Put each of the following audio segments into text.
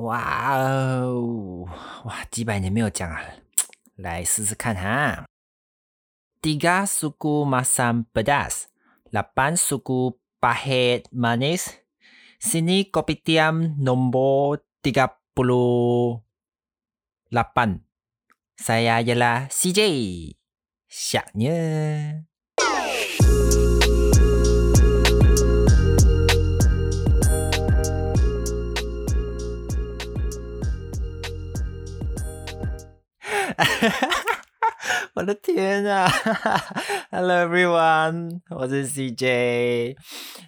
哇哦，哇，几百年没有讲啊，来试试看哈。Tiga suku masam pedas, lapan suku pahit manis. Sini kopitiam nombor tiga puluh lapan. Saya ialah CJ. Syaknya. 我的天啊！Hello everyone，我是 CJ。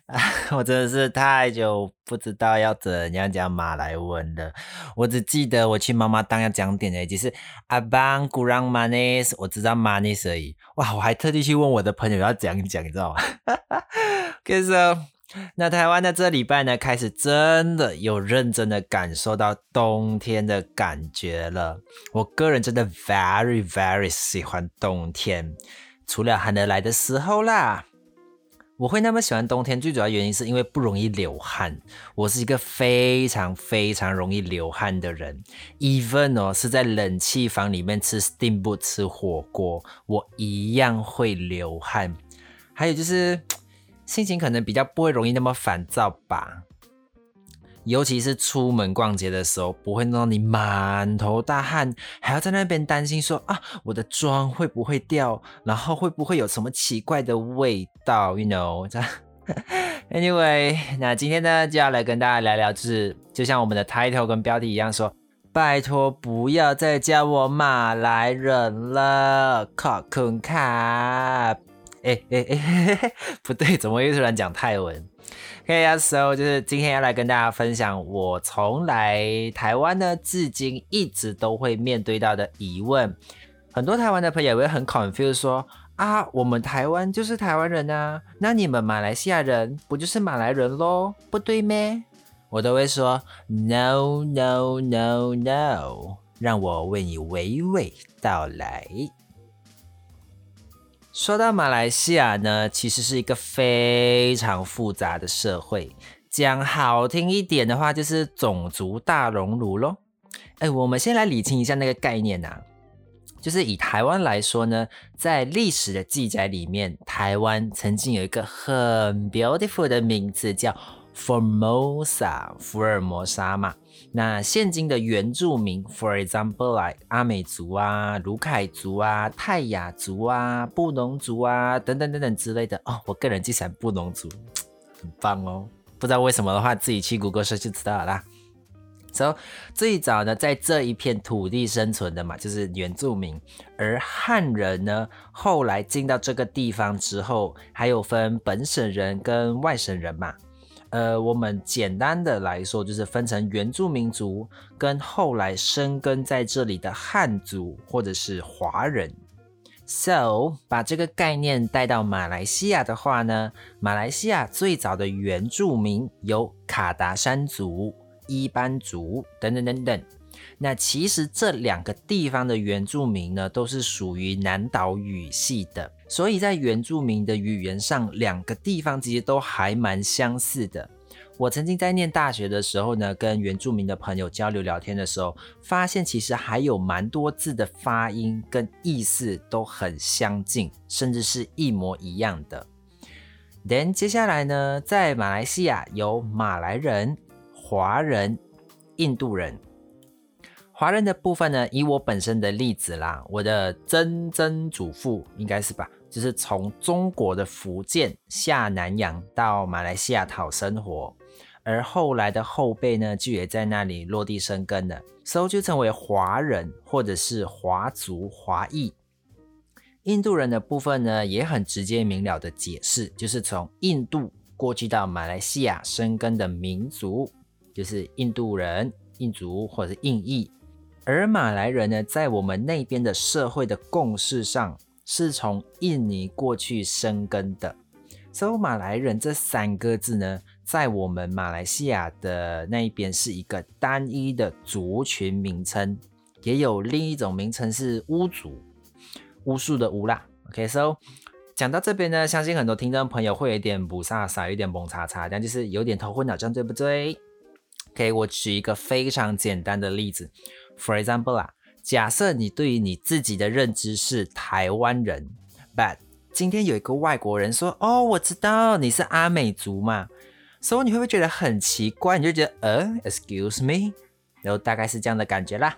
我真的是太久不知道要怎样讲马来文了。我只记得我去妈妈当要讲点的，就是阿邦古让马尼斯，我知道马尼斯而已。哇，我还特地去问我的朋友要讲一讲，你知道吗？可是。那台湾的这礼拜呢，开始真的有认真的感受到冬天的感觉了。我个人真的 very very 喜欢冬天，除了寒得来的时候啦。我会那么喜欢冬天，最主要原因是因为不容易流汗。我是一个非常非常容易流汗的人，even 哦是在冷气房里面吃 steamboat 吃火锅，我一样会流汗。还有就是。心情可能比较不会容易那么烦躁吧，尤其是出门逛街的时候，不会弄到你满头大汗，还要在那边担心说啊，我的妆会不会掉，然后会不会有什么奇怪的味道，you know？这，anyway，那今天呢就要来跟大家聊聊，就是就像我们的 title 跟标题一样，说拜托不要再叫我马来人了，卡坤卡。哎哎哎，不对，怎么又突然讲泰文？OK 啊，So 就是今天要来跟大家分享我从来台湾呢，至今一直都会面对到的疑问。很多台湾的朋友也会很 confused 说啊，我们台湾就是台湾人啊，那你们马来西亚人不就是马来人喽？不对咩？我都会说 No No No No，让我为你娓娓道来。说到马来西亚呢，其实是一个非常复杂的社会。讲好听一点的话，就是种族大熔炉咯。哎，我们先来理清一下那个概念呐。就是以台湾来说呢，在历史的记载里面，台湾曾经有一个很 beautiful 的名字叫 Formosa，福尔摩沙嘛。那现今的原住民，for example like 阿美族啊、卢凯族啊、泰雅族啊、布农族啊等等等等之类的哦，我个人最喜欢布农族，很棒哦。不知道为什么的话，自己去谷歌搜就知道啦。So 最早呢，在这一片土地生存的嘛，就是原住民。而汉人呢，后来进到这个地方之后，还有分本省人跟外省人嘛。呃，我们简单的来说，就是分成原住民族跟后来生根在这里的汉族或者是华人。So，把这个概念带到马来西亚的话呢，马来西亚最早的原住民有卡达山族、伊班族等等等等。那其实这两个地方的原住民呢，都是属于南岛语系的。所以在原住民的语言上，两个地方其实都还蛮相似的。我曾经在念大学的时候呢，跟原住民的朋友交流聊天的时候，发现其实还有蛮多字的发音跟意思都很相近，甚至是一模一样的。Then 接下来呢，在马来西亚有马来人、华人、印度人。华人的部分呢，以我本身的例子啦，我的曾曾祖父应该是吧。就是从中国的福建下南洋到马来西亚讨生活，而后来的后辈呢，就也在那里落地生根了，所以就成为华人或者是华族、华裔。印度人的部分呢，也很直接明了的解释，就是从印度过去到马来西亚生根的民族，就是印度人、印族或者是印裔。而马来人呢，在我们那边的社会的共识上。是从印尼过去生根的，所以马来人这三个字呢，在我们马来西亚的那一边是一个单一的族群名称，也有另一种名称是巫族，巫术的巫啦。OK，so 讲到这边呢，相信很多听众朋友会有点不飒飒，有点懵叉叉，但就是有点头昏脑胀，对不对？OK，我举一个非常简单的例子，For example 啦，假设你对于你自己的认知是台湾人，But 今天有一个外国人说，哦，我知道你是阿美族嘛，所以你会不会觉得很奇怪？你就觉得，呃，Excuse me，然后大概是这样的感觉啦。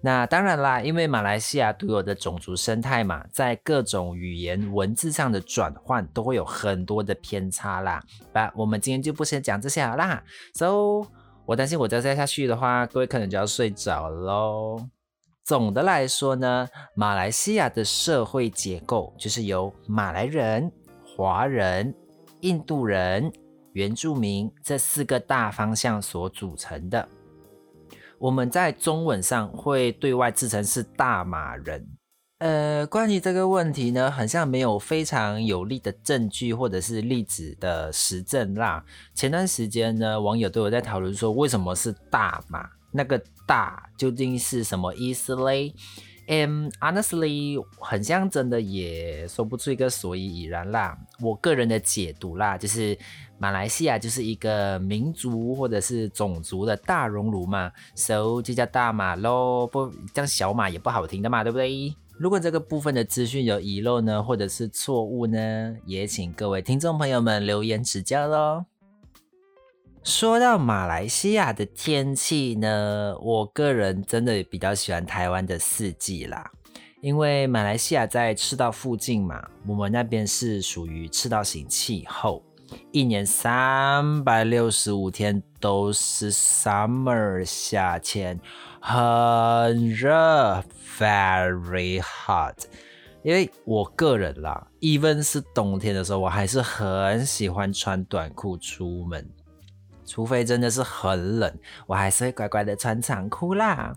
那当然啦，因为马来西亚独有的种族生态嘛，在各种语言文字上的转换都会有很多的偏差啦。那我们今天就不先讲这些好啦。So，我担心我再再下去的话，各位可能就要睡着喽。总的来说呢，马来西亚的社会结构就是由马来人、华人、印度人、原住民这四个大方向所组成的。我们在中文上会对外自称是大马人。呃，关于这个问题呢，好像没有非常有力的证据或者是例子的实证啦。前段时间呢，网友都有在讨论说，为什么是大马？那个大究竟是什么意思嘞嗯 honestly，很像真的也说不出一个所以以然啦。我个人的解读啦，就是马来西亚就是一个民族或者是种族的大熔炉嘛，so 就叫大马喽。不，叫小马也不好听的嘛，对不对？如果这个部分的资讯有遗漏呢，或者是错误呢，也请各位听众朋友们留言指教喽。说到马来西亚的天气呢，我个人真的比较喜欢台湾的四季啦，因为马来西亚在赤道附近嘛，我们那边是属于赤道型气候，一年三百六十五天都是 summer 夏天，很热，very hot。因为我个人啦，even 是冬天的时候，我还是很喜欢穿短裤出门。除非真的是很冷，我还是会乖乖的穿长裤啦。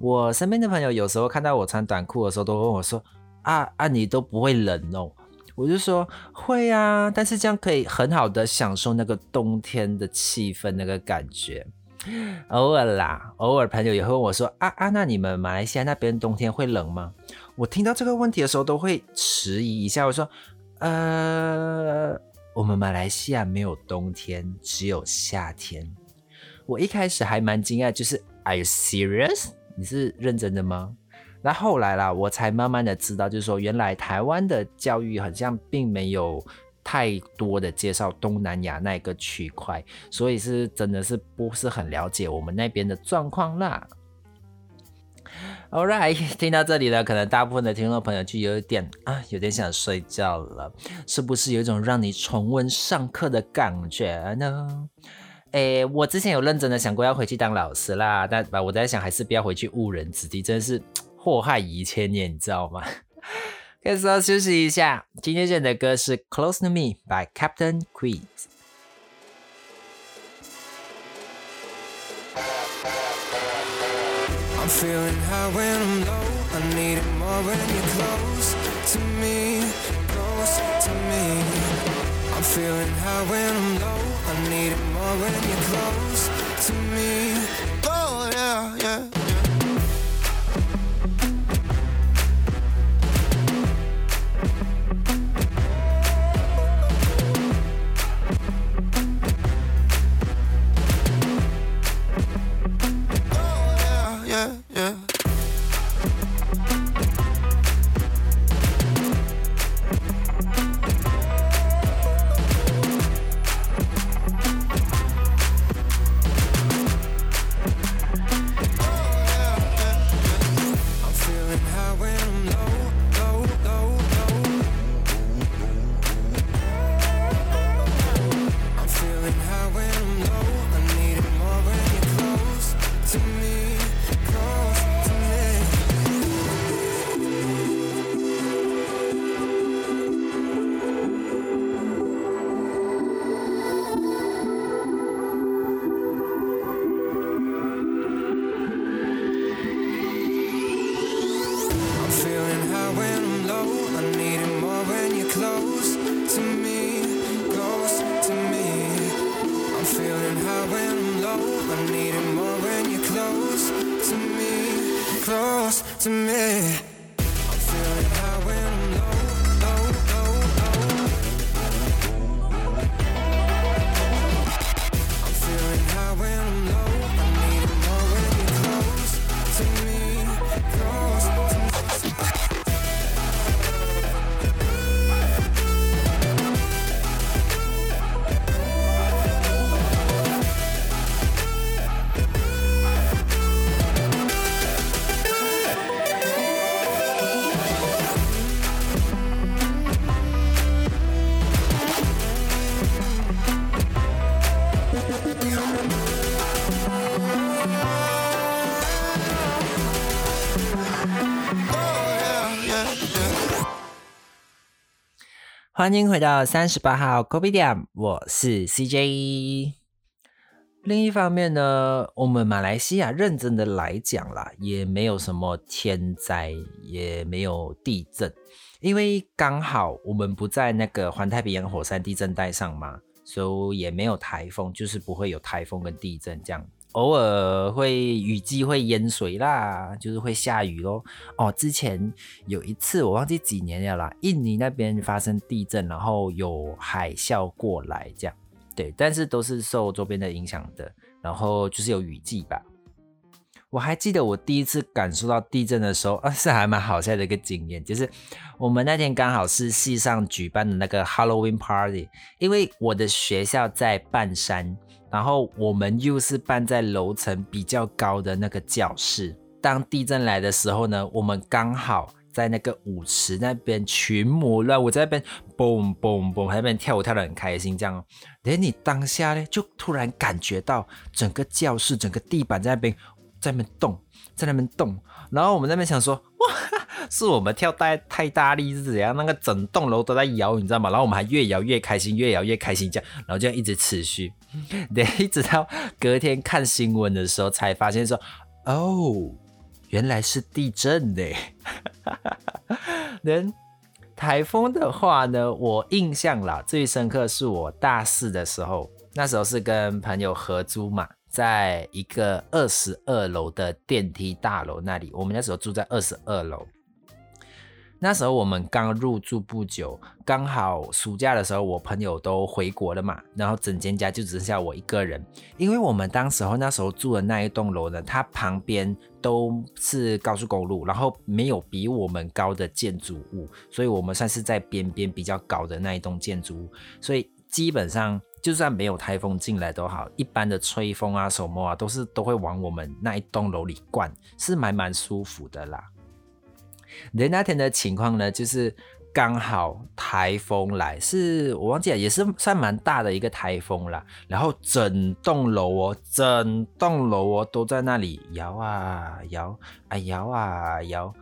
我身边的朋友有时候看到我穿短裤的时候，都问我说：“啊啊，你都不会冷哦？”我就说：“会啊，但是这样可以很好的享受那个冬天的气氛，那个感觉。偶尔啦，偶尔朋友也会问我说：‘啊啊，那你们马来西亚那边冬天会冷吗？’我听到这个问题的时候都会迟疑一下，我说：‘呃。’我们马来西亚没有冬天，只有夏天。我一开始还蛮惊讶，就是 Are you serious？你是认真的吗？那后来啦，我才慢慢的知道，就是说原来台湾的教育好像并没有太多的介绍东南亚那个区块，所以是真的是不是很了解我们那边的状况啦。Alright，听到这里呢，可能大部分的听众朋友就有点啊，有点想睡觉了，是不是有一种让你重温上课的感觉呢？诶，我之前有认真的想过要回去当老师啦，但我在想还是不要回去误人子弟，真的是祸害遗千年，你知道吗？可以稍休息一下，今天选的歌是《Close to Me》by Captain Queen。feeling high when I'm low. I need it more when you're close to me, close to me. I'm feeling high when I'm low. I need it more when you're close 欢迎回到三十八号 c o p y d a 我是 CJ。另一方面呢，我们马来西亚认真的来讲啦，也没有什么天灾，也没有地震，因为刚好我们不在那个环太平洋火山地震带上嘛，所以也没有台风，就是不会有台风跟地震这样。偶尔会雨季会淹水啦，就是会下雨咯。哦，之前有一次我忘记几年了啦，印尼那边发生地震，然后有海啸过来，这样对，但是都是受周边的影响的，然后就是有雨季吧。我还记得我第一次感受到地震的时候，啊，是还蛮好笑的一个经验，就是我们那天刚好是系上举办的那个 Halloween Party，因为我的学校在半山。然后我们又是办在楼层比较高的那个教室。当地震来的时候呢，我们刚好在那个舞池那边群魔乱舞，在那边蹦蹦蹦，在那边跳舞跳得很开心。这样哦，连你当下呢，就突然感觉到整个教室、整个地板在那边在那边动，在那边动。然后我们在那边想说，哇！是我们跳太太大力是怎样？那个整栋楼都在摇，你知道吗？然后我们还越摇越开心，越摇越开心，这样，然后这样一直持续，对，一直到隔天看新闻的时候才发现说，哦，原来是地震呢。人台风的话呢，我印象啦最深刻是我大四的时候，那时候是跟朋友合租嘛，在一个二十二楼的电梯大楼那里，我们那时候住在二十二楼。那时候我们刚入住不久，刚好暑假的时候，我朋友都回国了嘛，然后整间家就只剩下我一个人。因为我们当时候那时候住的那一栋楼呢，它旁边都是高速公路，然后没有比我们高的建筑物，所以我们算是在边边比较高的那一栋建筑物，所以基本上就算没有台风进来都好，一般的吹风啊、什么啊，都是都会往我们那一栋楼里灌，是蛮蛮舒服的啦。那那天的情况呢，就是刚好台风来，是我忘记了，也是算蛮大的一个台风啦。然后整栋楼哦，整栋楼哦都在那里摇啊摇啊摇啊摇。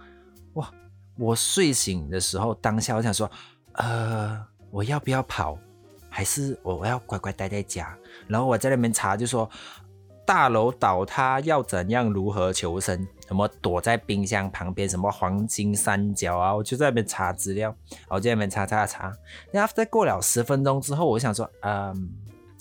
哇！我睡醒的时候，当下我想说，呃，我要不要跑，还是我要乖乖待在家？然后我在那边查，就说。大楼倒塌要怎样如何求生？什么躲在冰箱旁边？什么黄金三角啊？我就在那边查资料，我在那边查查查。然后在过了十分钟之后，我想说，嗯，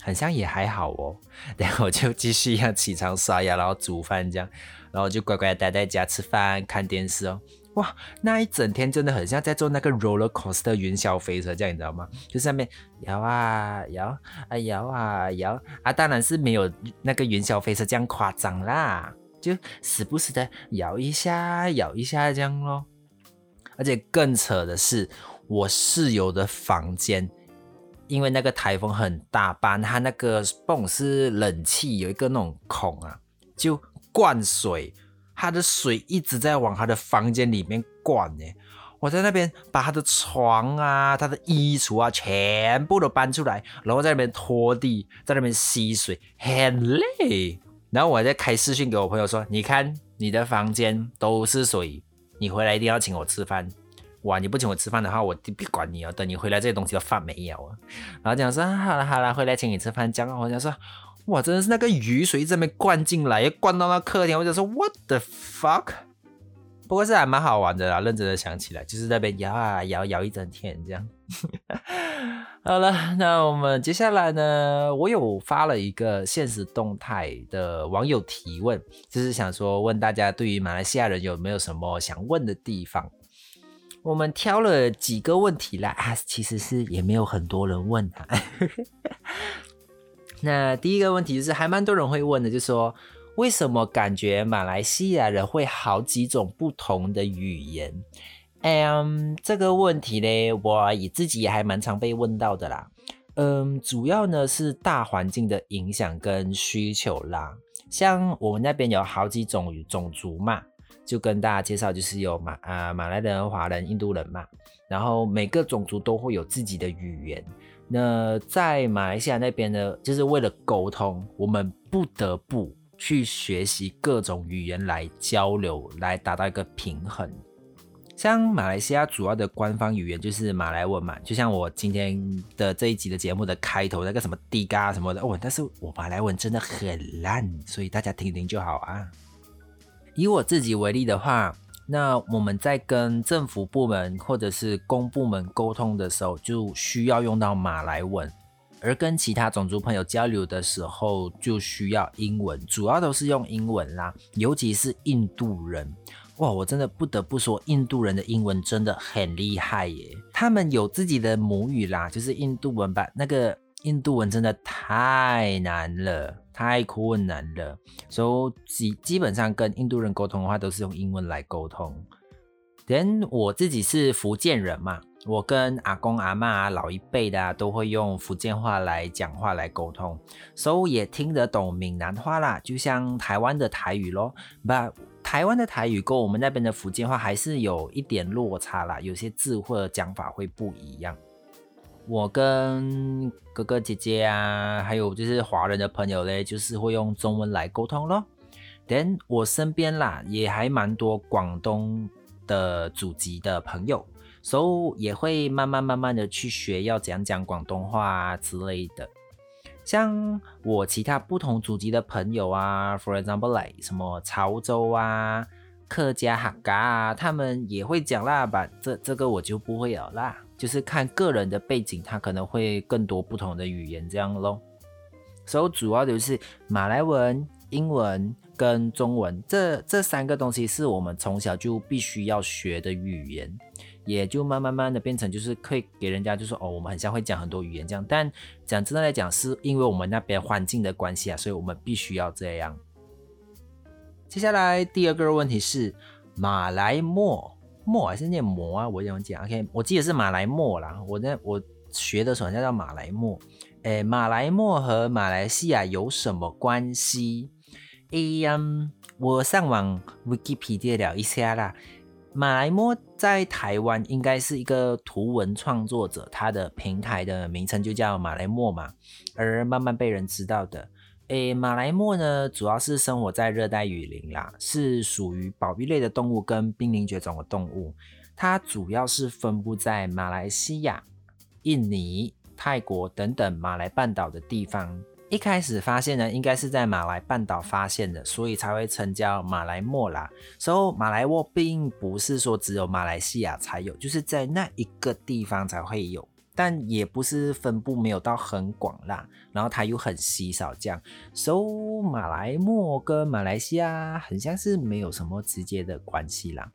很像也还好哦。然后我就继续要起床刷牙，然后煮饭这样，然后就乖乖待在家吃饭看电视哦。哇，那一整天真的很像在坐那个 roller coaster 云霄飞车，这样你知道吗？就上面摇啊摇啊摇啊摇啊，当然是没有那个云霄飞车这样夸张啦，就时不时的摇一下摇一下这样咯。而且更扯的是，我室友的房间，因为那个台风很大，把他那个泵是冷气有一个那种孔啊，就灌水。他的水一直在往他的房间里面灌呢，我在那边把他的床啊、他的衣橱啊全部都搬出来，然后在那边拖地，在那边吸水，很累。然后我还在开视讯给我朋友说：“你看你的房间都是水，你回来一定要请我吃饭。哇，你不请我吃饭的话，我就不管你哦。等你回来，这些东西都发没有啊。”然后讲说：“好了好了，回来请你吃饭。”讲我讲说。哇，真的是那个雨水这边灌进来，要灌到那客厅，我就说 What the fuck？不过是还蛮好玩的啦，认真的想起来，就是那边摇啊摇，摇一整天这样。好了，那我们接下来呢，我有发了一个现实动态的网友提问，就是想说问大家对于马来西亚人有没有什么想问的地方。我们挑了几个问题来啊，其实是也没有很多人问啊。那第一个问题就是，还蛮多人会问的，就是说为什么感觉马来西亚人会好几种不同的语言？嗯，这个问题呢，我也自己也还蛮常被问到的啦。嗯，主要呢是大环境的影响跟需求啦。像我们那边有好几种种族嘛，就跟大家介绍，就是有马啊马来人、华人、印度人嘛，然后每个种族都会有自己的语言。那在马来西亚那边呢，就是为了沟通，我们不得不去学习各种语言来交流，来达到一个平衡。像马来西亚主要的官方语言就是马来文嘛，就像我今天的这一集的节目的开头那个什么地嘎什么的哦，但是我马来文真的很烂，所以大家听听就好啊。以我自己为例的话，那我们在跟政府部门或者是公部门沟通的时候，就需要用到马来文。而跟其他种族朋友交流的时候，就需要英文，主要都是用英文啦。尤其是印度人，哇，我真的不得不说，印度人的英文真的很厉害耶。他们有自己的母语啦，就是印度文吧。那个印度文真的太难了，太困难了。所以基基本上跟印度人沟通的话，都是用英文来沟通。等我自己是福建人嘛。我跟阿公阿妈老一辈的都会用福建话来讲话来沟通，所以也听得懂闽南话啦，就像台湾的台语咯。But，台湾的台语跟我们那边的福建话还是有一点落差啦，有些字或者讲法会不一样。我跟哥哥姐姐啊，还有就是华人的朋友嘞，就是会用中文来沟通咯。Then 我身边啦，也还蛮多广东的祖籍的朋友。所以也会慢慢慢慢的去学，要怎样讲广东话啊之类的。像我其他不同祖籍的朋友啊，for example like 什么潮州啊、客家客家啊，他们也会讲啦吧？这这个我就不会有啦，就是看个人的背景，他可能会更多不同的语言这样咯。所以主要就是马来文、英文跟中文这这三个东西是我们从小就必须要学的语言。也就慢慢慢的变成，就是可以给人家就说哦，我们很像会讲很多语言这样。但讲真的来讲，是因为我们那边环境的关系啊，所以我们必须要这样。接下来第二个问题是马来貘，墨还是念魔啊？我怎么讲？OK，我记得是马来墨啦。我在我学的时候叫马来墨。诶，马来墨和马来西亚有什么关系？哎呀，我上网 Wikipedia 了一下啦。马来貘在台湾应该是一个图文创作者，他的平台的名称就叫马来貘嘛，而慢慢被人知道的。诶，马来貘呢，主要是生活在热带雨林啦，是属于保育类的动物跟濒临绝种的动物。它主要是分布在马来西亚、印尼、泰国等等马来半岛的地方。一开始发现呢，应该是在马来半岛发现的，所以才会称叫马来貘啦。所以马来貘并不是说只有马来西亚才有，就是在那一个地方才会有，但也不是分布没有到很广啦。然后它又很稀少，这样，所以马来莫跟马来西亚很像是没有什么直接的关系啦。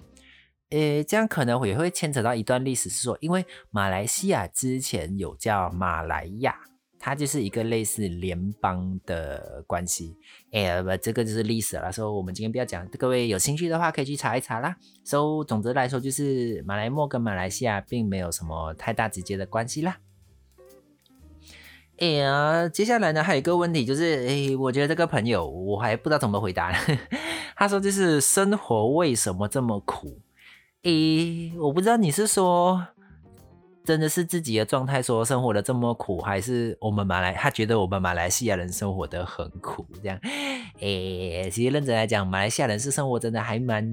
诶，这样可能也会牵扯到一段历史，是说因为马来西亚之前有叫马来亚。它就是一个类似联邦的关系，哎，不，这个就是历史了。所以，我们今天不要讲。各位有兴趣的话，可以去查一查啦。所以，总之来说，就是马来莫跟马来西亚并没有什么太大直接的关系啦。哎呀，接下来呢，还有一个问题，就是，哎，我觉得这个朋友我还不知道怎么回答。他说，就是生活为什么这么苦？哎，我不知道你是说。真的是自己的状态，说生活的这么苦，还是我们马来他觉得我们马来西亚人生活的很苦？这样，诶，其实认真来讲，马来西亚人是生活真的还蛮，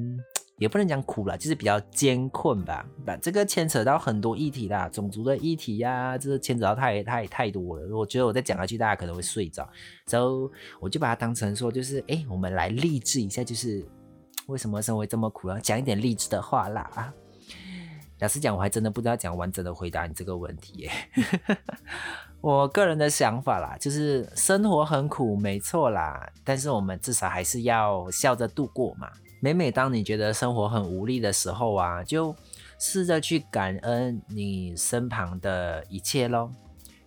也不能讲苦了，就是比较艰困吧。把这个牵扯到很多议题啦，种族的议题呀，这牵扯到太太太多了。我觉得我再讲下去，大家可能会睡着，所以我就把它当成说，就是诶，我们来励志一下，就是为什么生活这么苦啊？讲一点励志的话啦啊。老实讲，我还真的不知道讲完整的回答你这个问题耶。我个人的想法啦，就是生活很苦，没错啦，但是我们至少还是要笑着度过嘛。每每当你觉得生活很无力的时候啊，就试着去感恩你身旁的一切咯。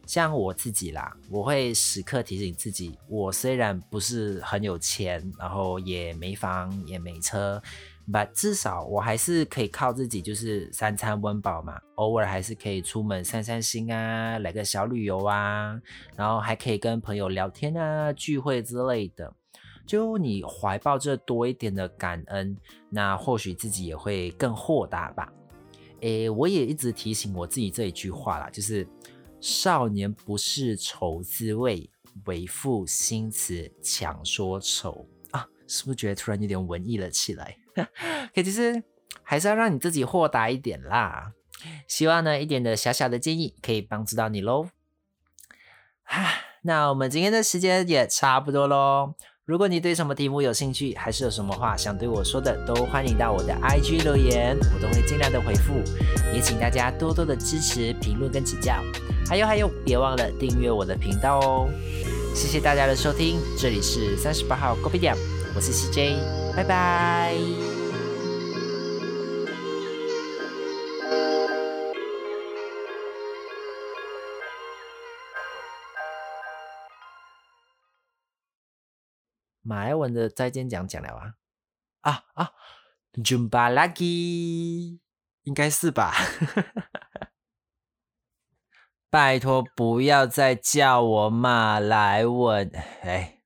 像我自己啦，我会时刻提醒自己，我虽然不是很有钱，然后也没房也没车。But 至少我还是可以靠自己，就是三餐温饱嘛。偶尔还是可以出门散散心啊，来个小旅游啊，然后还可以跟朋友聊天啊、聚会之类的。就你怀抱着多一点的感恩，那或许自己也会更豁达吧。诶，我也一直提醒我自己这一句话啦，就是少年不是愁滋味，为赋新词强说愁啊。是不是觉得突然有点文艺了起来？可其实还是要让你自己豁达一点啦。希望呢一点的小小的建议可以帮助到你喽。啊，那我们今天的时间也差不多喽。如果你对什么题目有兴趣，还是有什么话想对我说的，都欢迎到我的 IG 留言，我都会尽量的回复。也请大家多多的支持、评论跟指教。还有还有，别忘了订阅我的频道哦。谢谢大家的收听，这里是三十八号 Copy 点，我是 CJ，拜拜。马来文的再见讲讲了啊啊啊，Jumpa lagi，应该是吧？拜托不要再叫我马来文，哎。